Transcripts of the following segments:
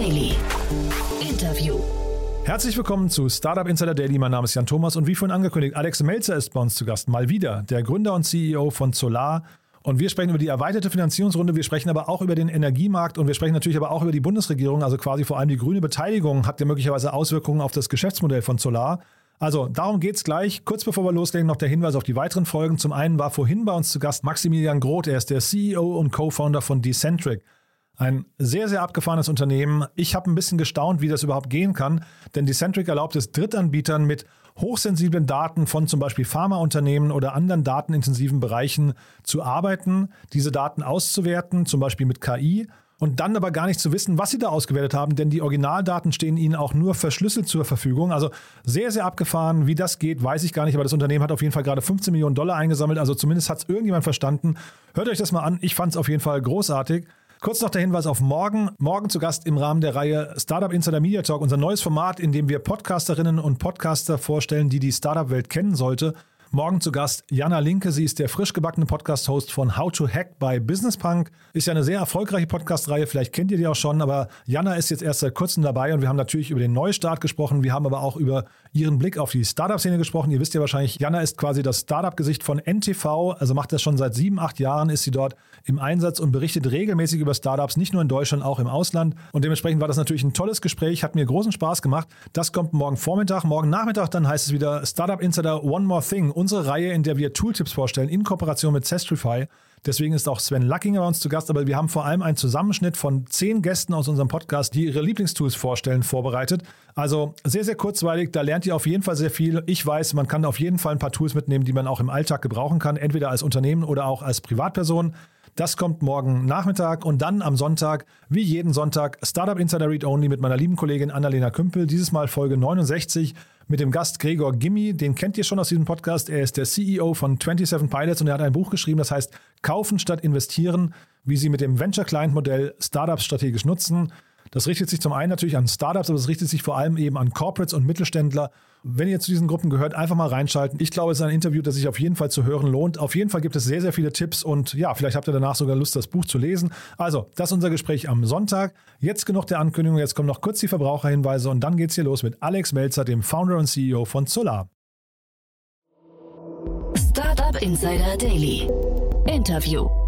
Daily. Interview. Herzlich willkommen zu Startup Insider Daily. Mein Name ist Jan Thomas und wie vorhin angekündigt, Alex Melzer ist bei uns zu Gast. Mal wieder, der Gründer und CEO von Solar. Und wir sprechen über die erweiterte Finanzierungsrunde, wir sprechen aber auch über den Energiemarkt und wir sprechen natürlich aber auch über die Bundesregierung, also quasi vor allem die grüne Beteiligung hat ja möglicherweise Auswirkungen auf das Geschäftsmodell von Solar. Also darum geht es gleich. Kurz bevor wir loslegen, noch der Hinweis auf die weiteren Folgen. Zum einen war vorhin bei uns zu Gast Maximilian Groth, er ist der CEO und Co-Founder von Decentric. Ein sehr, sehr abgefahrenes Unternehmen. Ich habe ein bisschen gestaunt, wie das überhaupt gehen kann, denn Decentric erlaubt es Drittanbietern mit hochsensiblen Daten von zum Beispiel Pharmaunternehmen oder anderen datenintensiven Bereichen zu arbeiten, diese Daten auszuwerten, zum Beispiel mit KI und dann aber gar nicht zu wissen, was sie da ausgewertet haben, denn die Originaldaten stehen ihnen auch nur verschlüsselt zur Verfügung. Also sehr, sehr abgefahren. Wie das geht, weiß ich gar nicht, aber das Unternehmen hat auf jeden Fall gerade 15 Millionen Dollar eingesammelt. Also zumindest hat es irgendjemand verstanden. Hört euch das mal an. Ich fand es auf jeden Fall großartig. Kurz noch der Hinweis auf morgen. Morgen zu Gast im Rahmen der Reihe Startup Insider Media Talk, unser neues Format, in dem wir Podcasterinnen und Podcaster vorstellen, die die Startup-Welt kennen sollte. Morgen zu Gast Jana Linke. Sie ist der frisch gebackene Podcast-Host von How to Hack bei Business Punk. Ist ja eine sehr erfolgreiche Podcast-Reihe. Vielleicht kennt ihr die auch schon, aber Jana ist jetzt erst seit kurzem dabei und wir haben natürlich über den Neustart gesprochen. Wir haben aber auch über ihren Blick auf die Startup-Szene gesprochen. Ihr wisst ja wahrscheinlich, Jana ist quasi das Startup-Gesicht von NTV. Also macht das schon seit sieben, acht Jahren, ist sie dort im Einsatz und berichtet regelmäßig über Startups, nicht nur in Deutschland, auch im Ausland. Und dementsprechend war das natürlich ein tolles Gespräch, hat mir großen Spaß gemacht. Das kommt morgen Vormittag. Morgen Nachmittag dann heißt es wieder Startup Insider One More Thing unsere Reihe, in der wir Tooltips vorstellen in Kooperation mit Sestrify. Deswegen ist auch Sven Luckinger bei uns zu Gast, aber wir haben vor allem einen Zusammenschnitt von zehn Gästen aus unserem Podcast, die ihre Lieblingstools vorstellen, vorbereitet. Also sehr, sehr kurzweilig, da lernt ihr auf jeden Fall sehr viel. Ich weiß, man kann auf jeden Fall ein paar Tools mitnehmen, die man auch im Alltag gebrauchen kann, entweder als Unternehmen oder auch als Privatperson. Das kommt morgen Nachmittag und dann am Sonntag, wie jeden Sonntag, Startup Insider Read Only mit meiner lieben Kollegin Annalena Kümpel. Dieses Mal Folge 69 mit dem Gast Gregor Gimmi. Den kennt ihr schon aus diesem Podcast. Er ist der CEO von 27 Pilots und er hat ein Buch geschrieben, das heißt Kaufen statt investieren, wie Sie mit dem Venture Client Modell Startups strategisch nutzen. Das richtet sich zum einen natürlich an Startups, aber es richtet sich vor allem eben an Corporates und Mittelständler. Wenn ihr zu diesen Gruppen gehört, einfach mal reinschalten. Ich glaube, es ist ein Interview, das sich auf jeden Fall zu hören lohnt. Auf jeden Fall gibt es sehr, sehr viele Tipps und ja, vielleicht habt ihr danach sogar Lust, das Buch zu lesen. Also, das ist unser Gespräch am Sonntag. Jetzt genug der Ankündigung, jetzt kommen noch kurz die Verbraucherhinweise und dann geht's hier los mit Alex Melzer, dem Founder und CEO von Solar. Startup Insider Daily. Interview.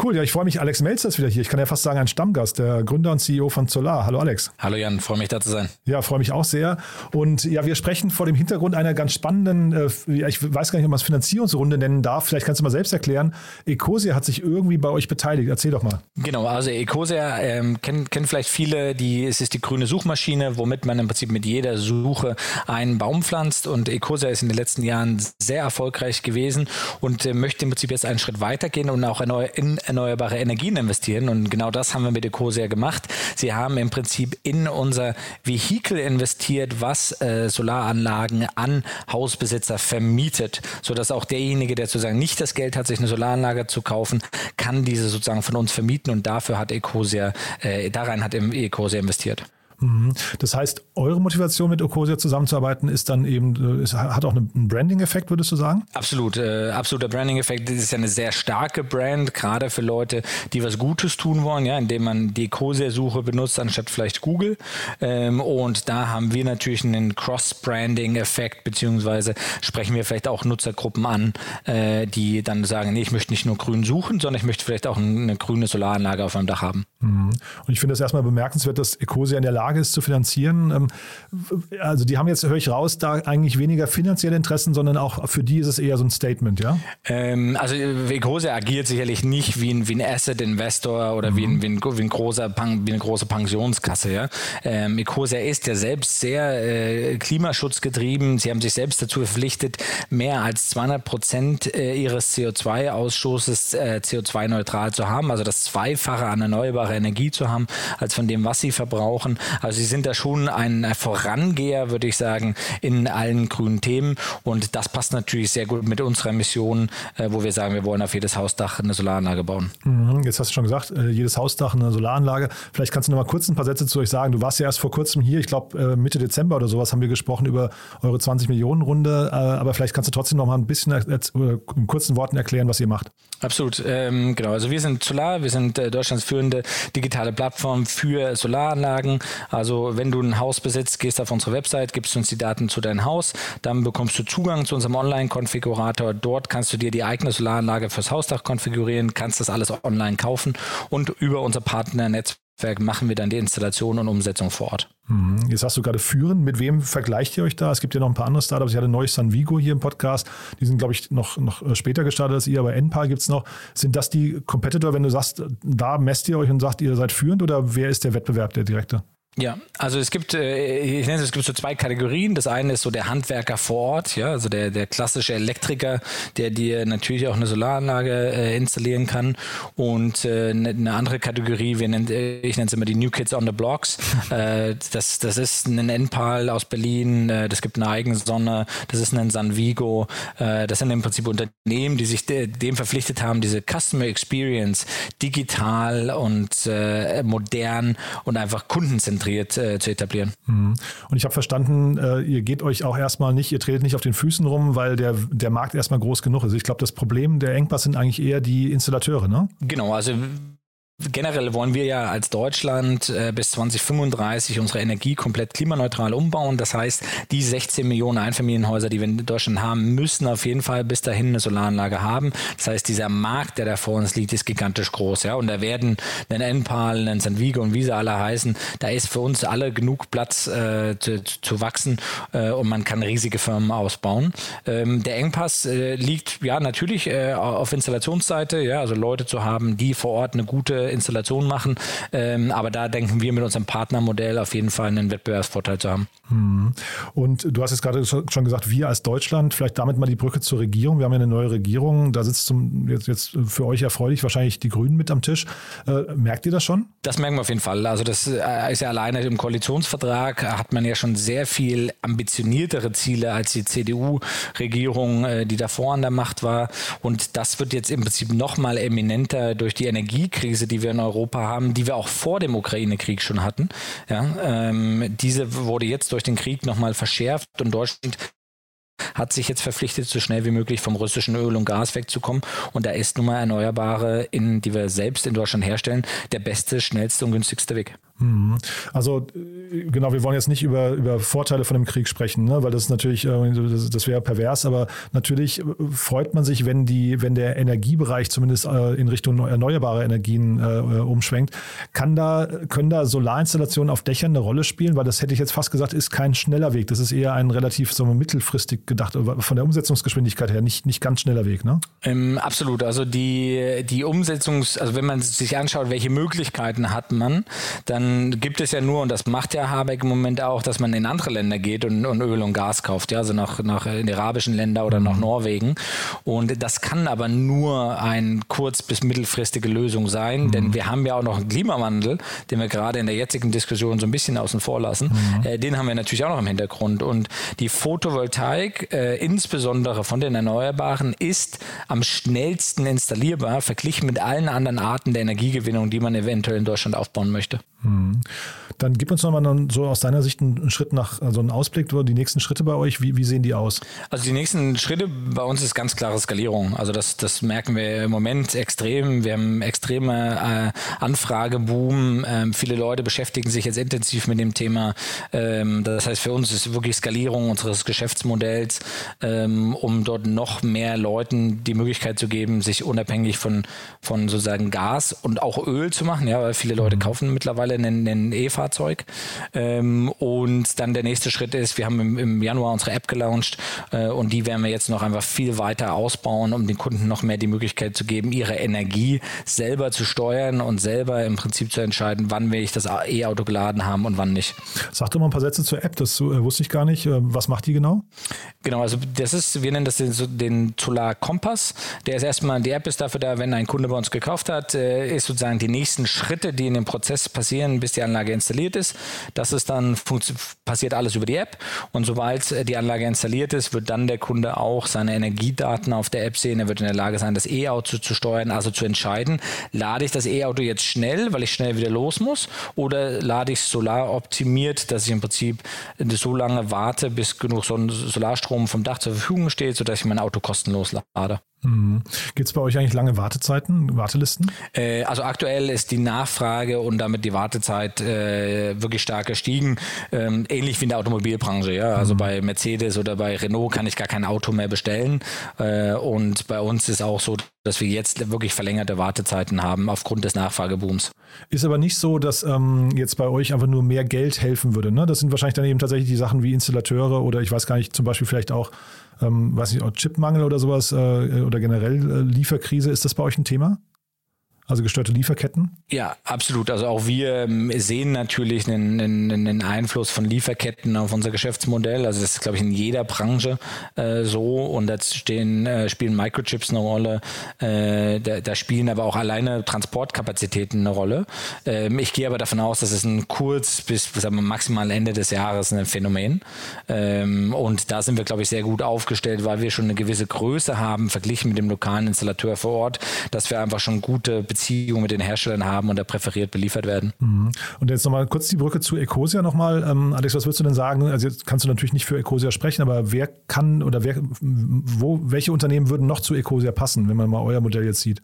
Cool, ja, ich freue mich. Alex Melzer ist wieder hier. Ich kann ja fast sagen, ein Stammgast, der Gründer und CEO von Solar. Hallo Alex. Hallo Jan, freue mich da zu sein. Ja, freue mich auch sehr. Und ja, wir sprechen vor dem Hintergrund einer ganz spannenden, äh, ich weiß gar nicht, ob man es Finanzierungsrunde nennen darf. Vielleicht kannst du mal selbst erklären. Ecosia hat sich irgendwie bei euch beteiligt. Erzähl doch mal. Genau, also Ecosia ähm, kennen, kennen vielleicht viele, die, es ist die grüne Suchmaschine, womit man im Prinzip mit jeder Suche einen Baum pflanzt. Und Ecosia ist in den letzten Jahren sehr erfolgreich gewesen und äh, möchte im Prinzip jetzt einen Schritt weitergehen und auch in erneuerbare Energien investieren. Und genau das haben wir mit Ecosia gemacht. Sie haben im Prinzip in unser Vehikel investiert, was äh, Solaranlagen an Hausbesitzer vermietet, sodass auch derjenige, der sozusagen nicht das Geld hat, sich eine Solaranlage zu kaufen, kann diese sozusagen von uns vermieten und dafür hat Ecosia, äh, darein hat Ecosia investiert. Mhm. Das heißt, eure Motivation mit Ecosia zusammenzuarbeiten ist dann eben, äh, es hat auch einen Branding-Effekt, würdest du sagen? Absolut, äh, absoluter Branding-Effekt. Das ist ja eine sehr starke Brand, gerade für Leute, die was Gutes tun wollen, ja, indem man die Ecosia-Suche benutzt, anstatt vielleicht Google. Ähm, und da haben wir natürlich einen Cross-Branding-Effekt, beziehungsweise sprechen wir vielleicht auch Nutzergruppen an, äh, die dann sagen, nee, ich möchte nicht nur grün suchen, sondern ich möchte vielleicht auch eine grüne Solaranlage auf meinem Dach haben. Mhm. Und ich finde es erstmal bemerkenswert, dass Ecosia in der Lage ist zu finanzieren. Ähm, also die haben jetzt, höre ich raus, da eigentlich weniger finanzielle Interessen, sondern auch für die ist es eher so ein Statement, ja? Ähm, also Ecosia agiert sicherlich nicht wie ein, wie ein Asset-Investor oder mhm. wie, ein, wie, ein, wie, ein großer, wie eine große Pensionskasse, ja? Ähm, Ecosia ist ja selbst sehr äh, klimaschutzgetrieben. Sie haben sich selbst dazu verpflichtet, mehr als 200 Prozent äh, ihres CO2-Ausstoßes äh, CO2-neutral zu haben, also das Zweifache an erneuerbare Energie zu haben, als von dem, was sie verbrauchen. Also sie sind da schon ein Vorangeher, würde ich sagen, in allen grünen Themen. Und das passt natürlich sehr gut mit unserer Mission, äh, wo wir sagen, wir wollen auf jedes Hausdach eine Solaranlage bauen. Mhm, jetzt hast du schon gesagt, äh, jedes Hausdach eine Solaranlage. Vielleicht kannst du noch mal kurz ein paar Sätze zu euch sagen. Du warst ja erst vor kurzem hier, ich glaube äh, Mitte Dezember oder sowas haben wir gesprochen über eure 20 Millionen Runde. Aber vielleicht kannst du trotzdem noch mal ein bisschen in kurzen Worten erklären, was ihr macht. Absolut, ähm, genau. Also wir sind Solar, wir sind Deutschlands führende digitale Plattform für Solaranlagen. Also wenn du ein Haus besitzt, gehst auf unsere Website, gibst uns die Daten zu deinem Haus, dann bekommst du Zugang zu unserem Online-Konfigurator. Dort kannst du dir die eigene Solaranlage fürs Hausdach konfigurieren, kannst das alles online kaufen und über unser Partnernetzwerk machen wir dann die Installation und Umsetzung vor Ort. Mhm. Jetzt hast du gerade führen. Mit wem vergleicht ihr euch da? Es gibt ja noch ein paar andere Startups. Ich hatte neulich San Vigo hier im Podcast. Die sind, glaube ich, noch, noch später gestartet als ihr, aber NPAR gibt es noch. Sind das die Competitor, wenn du sagst, da messt ihr euch und sagt, ihr seid führend oder wer ist der Wettbewerb, der direkte? Ja, also es gibt, äh, ich nenne es, es gibt so zwei Kategorien. Das eine ist so der Handwerker vor Ort, ja, also der, der klassische Elektriker, der dir natürlich auch eine Solaranlage äh, installieren kann. Und äh, ne, eine andere Kategorie, wir nennen, ich nenne es immer die New Kids on the Blocks. das, das ist ein Enpal aus Berlin, das gibt eine Eigensonne, das ist ein San Vigo. das sind im Prinzip Unternehmen, die sich dem verpflichtet haben, diese Customer Experience digital und modern und einfach kundenzentriert konzentriert äh, zu etablieren. Mhm. Und ich habe verstanden, äh, ihr geht euch auch erstmal nicht, ihr tretet nicht auf den Füßen rum, weil der, der Markt erstmal groß genug ist. Ich glaube, das Problem, der Engpass sind eigentlich eher die Installateure, ne? Genau, also Generell wollen wir ja als Deutschland äh, bis 2035 unsere Energie komplett klimaneutral umbauen. Das heißt, die 16 Millionen Einfamilienhäuser, die wir in Deutschland haben, müssen auf jeden Fall bis dahin eine Solaranlage haben. Das heißt, dieser Markt, der da vor uns liegt, ist gigantisch groß. Ja? Und da werden ein Enpal, ein San Vigo und wie sie alle heißen, da ist für uns alle genug Platz äh, zu, zu, wachsen äh, und man kann riesige Firmen ausbauen. Ähm, der Engpass äh, liegt ja natürlich äh, auf Installationsseite, ja, also Leute zu haben, die vor Ort eine gute Installation machen. Ähm, aber da denken wir mit unserem Partnermodell auf jeden Fall einen Wettbewerbsvorteil zu haben. Hm. Und du hast jetzt gerade schon gesagt, wir als Deutschland, vielleicht damit mal die Brücke zur Regierung. Wir haben ja eine neue Regierung. Da sitzt zum, jetzt, jetzt für euch erfreulich wahrscheinlich die Grünen mit am Tisch. Äh, merkt ihr das schon? Das merken wir auf jeden Fall. Also das äh, ist ja alleine im Koalitionsvertrag hat man ja schon sehr viel ambitioniertere Ziele als die CDU-Regierung, äh, die davor an der Macht war. Und das wird jetzt im Prinzip noch mal eminenter durch die Energiekrise, die wir in Europa haben, die wir auch vor dem Ukraine-Krieg schon hatten. Ja, ähm, diese wurde jetzt durch den Krieg nochmal verschärft und Deutschland hat sich jetzt verpflichtet, so schnell wie möglich vom russischen Öl und Gas wegzukommen. Und da ist nun mal Erneuerbare, in, die wir selbst in Deutschland herstellen, der beste, schnellste und günstigste Weg. Mhm. Also äh, genau, wir wollen jetzt nicht über, über Vorteile von dem Krieg sprechen, ne? weil das ist natürlich, äh, das, das wäre pervers, aber natürlich äh, freut man sich, wenn die, wenn der Energiebereich zumindest in Richtung erneuerbare Energien äh, umschwenkt. Kann da, können da Solarinstallationen auf Dächern eine Rolle spielen? Weil das hätte ich jetzt fast gesagt, ist kein schneller Weg. Das ist eher ein relativ so mittelfristig gedacht, von der Umsetzungsgeschwindigkeit her nicht, nicht ganz schneller Weg, ne? Ähm, absolut. Also die, die Umsetzungs, also wenn man sich anschaut, welche Möglichkeiten hat man, dann gibt es ja nur, und das macht ja Habeck im Moment auch, dass man in andere Länder geht und, und Öl und Gas kauft, ja, also nach, nach in die arabischen Länder oder nach mhm. Norwegen. Und das kann aber nur eine kurz- bis mittelfristige Lösung sein, mhm. denn wir haben ja auch noch einen Klimawandel, den wir gerade in der jetzigen Diskussion so ein bisschen außen vor lassen. Mhm. Äh, den haben wir natürlich auch noch im Hintergrund. Und die Photovoltaik, äh, insbesondere von den Erneuerbaren, ist am schnellsten installierbar, verglichen mit allen anderen Arten der Energiegewinnung, die man eventuell in Deutschland aufbauen möchte. Mhm. Dann gib uns nochmal so aus deiner Sicht einen Schritt nach, so also einen Ausblick, die nächsten Schritte bei euch, wie, wie sehen die aus? Also die nächsten Schritte bei uns ist ganz klare Skalierung. Also das, das merken wir im Moment extrem. Wir haben extreme äh, Anfrageboom. Ähm, viele Leute beschäftigen sich jetzt intensiv mit dem Thema. Ähm, das heißt, für uns ist wirklich Skalierung unseres Geschäftsmodells, ähm, um dort noch mehr Leuten die Möglichkeit zu geben, sich unabhängig von, von sozusagen Gas und auch Öl zu machen. Ja, weil viele Leute mhm. kaufen mittlerweile mittlerweile ein, E-Fahrzeug. Ähm, und dann der nächste Schritt ist, wir haben im, im Januar unsere App gelauncht äh, und die werden wir jetzt noch einfach viel weiter ausbauen, um den Kunden noch mehr die Möglichkeit zu geben, ihre Energie selber zu steuern und selber im Prinzip zu entscheiden, wann will ich das E-Auto geladen haben und wann nicht. Sag doch mal ein paar Sätze zur App, das äh, wusste ich gar nicht. Äh, was macht die genau? Genau, also das ist, wir nennen das den, den Solar Kompass. Der ist erstmal, die App ist dafür da, wenn ein Kunde bei uns gekauft hat, äh, ist sozusagen die nächsten Schritte, die in dem Prozess passieren, passieren, bis die Anlage installiert ist. Das ist dann passiert alles über die App und sobald äh, die Anlage installiert ist, wird dann der Kunde auch seine Energiedaten auf der App sehen. Er wird in der Lage sein, das E-Auto zu steuern, also zu entscheiden, lade ich das E-Auto jetzt schnell, weil ich schnell wieder los muss, oder lade ich es solar optimiert, dass ich im Prinzip so lange warte, bis genug Solarstrom vom Dach zur Verfügung steht, sodass ich mein Auto kostenlos lade. Mhm. Gibt es bei euch eigentlich lange Wartezeiten, Wartelisten? Äh, also aktuell ist die Nachfrage und damit die Wartezeit äh, wirklich stark gestiegen. Ähm, ähnlich wie in der Automobilbranche. Ja? Also mhm. bei Mercedes oder bei Renault kann ich gar kein Auto mehr bestellen. Äh, und bei uns ist auch so, dass wir jetzt wirklich verlängerte Wartezeiten haben aufgrund des Nachfragebooms. Ist aber nicht so, dass ähm, jetzt bei euch einfach nur mehr Geld helfen würde. Ne? Das sind wahrscheinlich dann eben tatsächlich die Sachen wie Installateure oder ich weiß gar nicht, zum Beispiel vielleicht auch ähm, weiß nicht, Chipmangel oder sowas äh, oder generell äh, Lieferkrise, ist das bei euch ein Thema? Also gestörte Lieferketten? Ja, absolut. Also auch wir ähm, sehen natürlich einen, einen, einen, Einfluss von Lieferketten auf unser Geschäftsmodell. Also das ist, glaube ich, in jeder Branche äh, so. Und da stehen, äh, spielen Microchips eine Rolle. Äh, da, da, spielen aber auch alleine Transportkapazitäten eine Rolle. Ähm, ich gehe aber davon aus, dass es ein kurz bis sagen wir, maximal Ende des Jahres ein Phänomen. Ähm, und da sind wir, glaube ich, sehr gut aufgestellt, weil wir schon eine gewisse Größe haben, verglichen mit dem lokalen Installateur vor Ort, dass wir einfach schon gute Beziehung mit den Herstellern haben und da präferiert beliefert werden. Mhm. Und jetzt nochmal kurz die Brücke zu Ecosia nochmal. Ähm, Alex, was würdest du denn sagen? Also jetzt kannst du natürlich nicht für Ecosia sprechen, aber wer kann oder wer, wo, welche Unternehmen würden noch zu Ecosia passen, wenn man mal euer Modell jetzt sieht?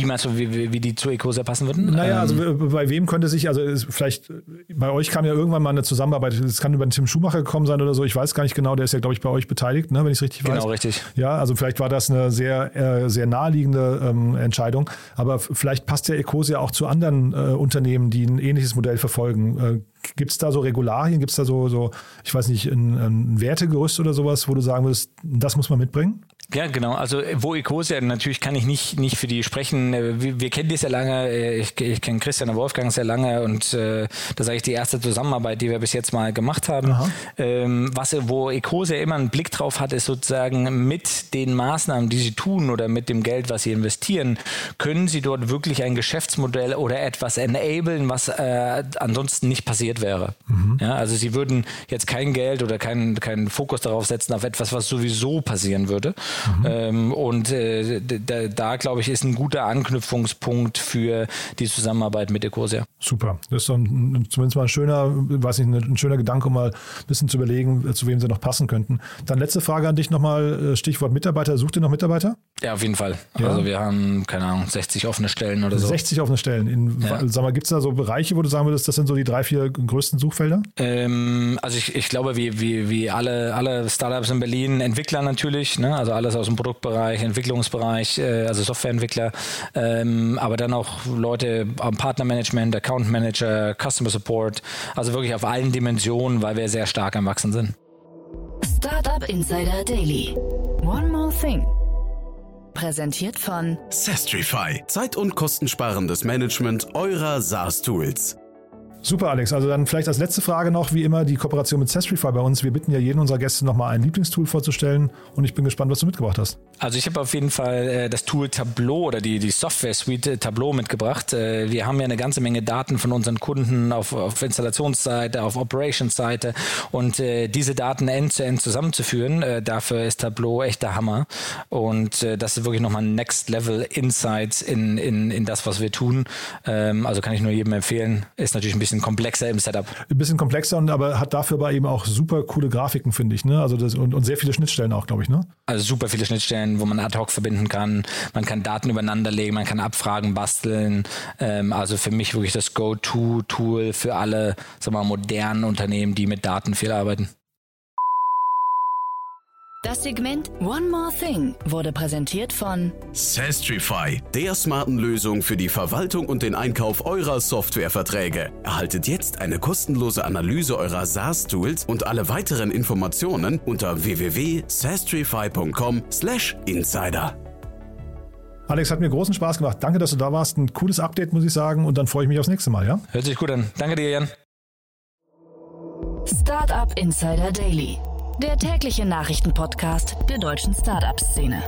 Wie meinst du, wie, wie die zu Ecosia passen würden? Naja, also ähm, bei wem könnte sich, also vielleicht, bei euch kam ja irgendwann mal eine Zusammenarbeit, es kann über den Tim Schumacher gekommen sein oder so, ich weiß gar nicht genau, der ist ja, glaube ich, bei euch beteiligt, ne, wenn ich es richtig weiß. Genau, richtig. Ja, also vielleicht war das eine sehr, äh, sehr naheliegende ähm, Entscheidung, aber vielleicht passt ja Ecosia auch zu anderen äh, Unternehmen, die ein ähnliches Modell verfolgen. Äh, Gibt es da so Regularien, gibt es da so, so, ich weiß nicht, ein, ein Wertegerüst oder sowas, wo du sagen würdest, das muss man mitbringen? Ja, genau. Also wo Ecosia, natürlich kann ich nicht, nicht für die sprechen. Äh, wir, wir kennen die sehr lange. Äh, ich, ich kenne Christian und Wolfgang sehr lange und äh, das ist eigentlich die erste Zusammenarbeit, die wir bis jetzt mal gemacht haben. Ähm, was, wo Ecosia immer einen Blick drauf hat, ist sozusagen mit den Maßnahmen, die sie tun oder mit dem Geld, was sie investieren, können sie dort wirklich ein Geschäftsmodell oder etwas enablen, was äh, ansonsten nicht passiert wäre. Mhm. Ja, also sie würden jetzt kein Geld oder keinen keinen Fokus darauf setzen auf etwas, was sowieso passieren würde. Mhm. Ähm, und äh, da, da glaube ich, ist ein guter Anknüpfungspunkt für die Zusammenarbeit mit Ecosia. Super. Das ist ein, zumindest mal ein schöner, weiß nicht, ein schöner Gedanke, um mal ein bisschen zu überlegen, zu wem sie noch passen könnten. Dann letzte Frage an dich nochmal, äh, Stichwort Mitarbeiter. Sucht ihr noch Mitarbeiter? Ja, auf jeden Fall. Ja. Also wir haben, keine Ahnung, 60 offene Stellen oder so. 60 offene Stellen. In, ja. Sag mal, gibt es da so Bereiche, wo du sagen würdest, das sind so die drei, vier größten Suchfelder? Ähm, also ich, ich glaube, wie, wie, wie alle, alle Startups in Berlin, Entwickler natürlich, ne? also alles aus dem Produktbereich, Entwicklungsbereich, äh, also Softwareentwickler, ähm, aber dann auch Leute am Partnermanagement, Account Manager, Customer Support, also wirklich auf allen Dimensionen, weil wir sehr stark am Wachsen sind. Startup Insider Daily. One more thing. Präsentiert von Sestrify. Zeit- und kostensparendes Management eurer SaaS-Tools. Super, Alex. Also dann vielleicht als letzte Frage noch, wie immer, die Kooperation mit Sestrify bei uns. Wir bitten ja jeden unserer Gäste nochmal ein Lieblingstool vorzustellen und ich bin gespannt, was du mitgebracht hast. Also ich habe auf jeden Fall äh, das Tool Tableau oder die, die Software-Suite äh, Tableau mitgebracht. Äh, wir haben ja eine ganze Menge Daten von unseren Kunden auf, auf Installationsseite, auf Operations-Seite und diese Daten end-to-end -end zusammenzuführen, dafür ist Tableau echt der Hammer und das ist wirklich nochmal Next-Level Insights in, in, in das, was wir tun. Ähm, also kann ich nur jedem empfehlen. Ist natürlich ein bisschen komplexer im Setup. Ein bisschen komplexer, und aber hat dafür aber eben auch super coole Grafiken, finde ich. Ne? Also das, und, und sehr viele Schnittstellen auch, glaube ich. Ne? Also super viele Schnittstellen wo man ad hoc verbinden kann. Man kann Daten übereinander legen, man kann Abfragen basteln. Ähm, also für mich wirklich das Go-To-Tool für alle sagen wir mal, modernen Unternehmen, die mit Daten viel arbeiten. Das Segment One More Thing wurde präsentiert von Sastrify, der smarten Lösung für die Verwaltung und den Einkauf eurer Softwareverträge. Erhaltet jetzt eine kostenlose Analyse eurer SaaS-Tools und alle weiteren Informationen unter www.sastrify.com/insider. Alex, hat mir großen Spaß gemacht. Danke, dass du da warst. Ein cooles Update, muss ich sagen. Und dann freue ich mich aufs nächste Mal, ja? Hört sich gut an. Danke dir, Jan. Startup Insider Daily der tägliche Nachrichtenpodcast der deutschen Startup-Szene.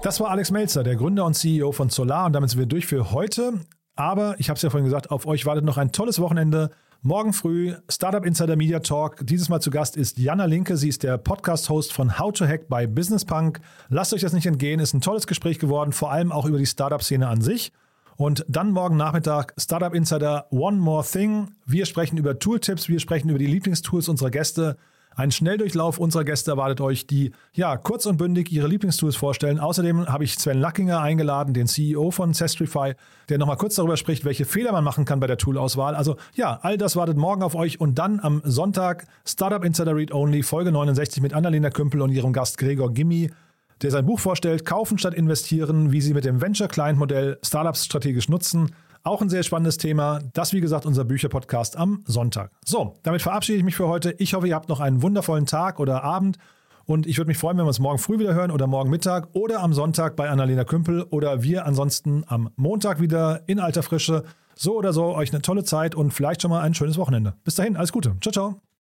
Das war Alex Melzer, der Gründer und CEO von Solar und damit sind wir durch für heute. Aber ich habe es ja vorhin gesagt, auf euch wartet noch ein tolles Wochenende. Morgen früh Startup Insider Media Talk. Dieses Mal zu Gast ist Jana Linke. Sie ist der Podcast-Host von How to Hack bei Business Punk. Lasst euch das nicht entgehen. Ist ein tolles Gespräch geworden, vor allem auch über die Startup-Szene an sich. Und dann morgen Nachmittag Startup Insider One More Thing. Wir sprechen über Tooltips, wir sprechen über die Lieblingstools unserer Gäste. Ein Schnelldurchlauf unserer Gäste erwartet euch, die ja kurz und bündig ihre Lieblingstools vorstellen. Außerdem habe ich Sven Lackinger eingeladen, den CEO von Sestrify, der nochmal kurz darüber spricht, welche Fehler man machen kann bei der Toolauswahl. Also ja, all das wartet morgen auf euch und dann am Sonntag Startup Insider Read Only, Folge 69 mit Annalena Kümpel und ihrem Gast Gregor Gimmi der sein Buch vorstellt, Kaufen statt investieren, wie Sie mit dem Venture Client Modell Startups strategisch nutzen. Auch ein sehr spannendes Thema. Das, wie gesagt, unser Bücherpodcast am Sonntag. So, damit verabschiede ich mich für heute. Ich hoffe, ihr habt noch einen wundervollen Tag oder Abend. Und ich würde mich freuen, wenn wir uns morgen früh wieder hören oder morgen Mittag oder am Sonntag bei Annalena Kümpel oder wir ansonsten am Montag wieder in alter Frische. So oder so, euch eine tolle Zeit und vielleicht schon mal ein schönes Wochenende. Bis dahin, alles Gute. Ciao, ciao.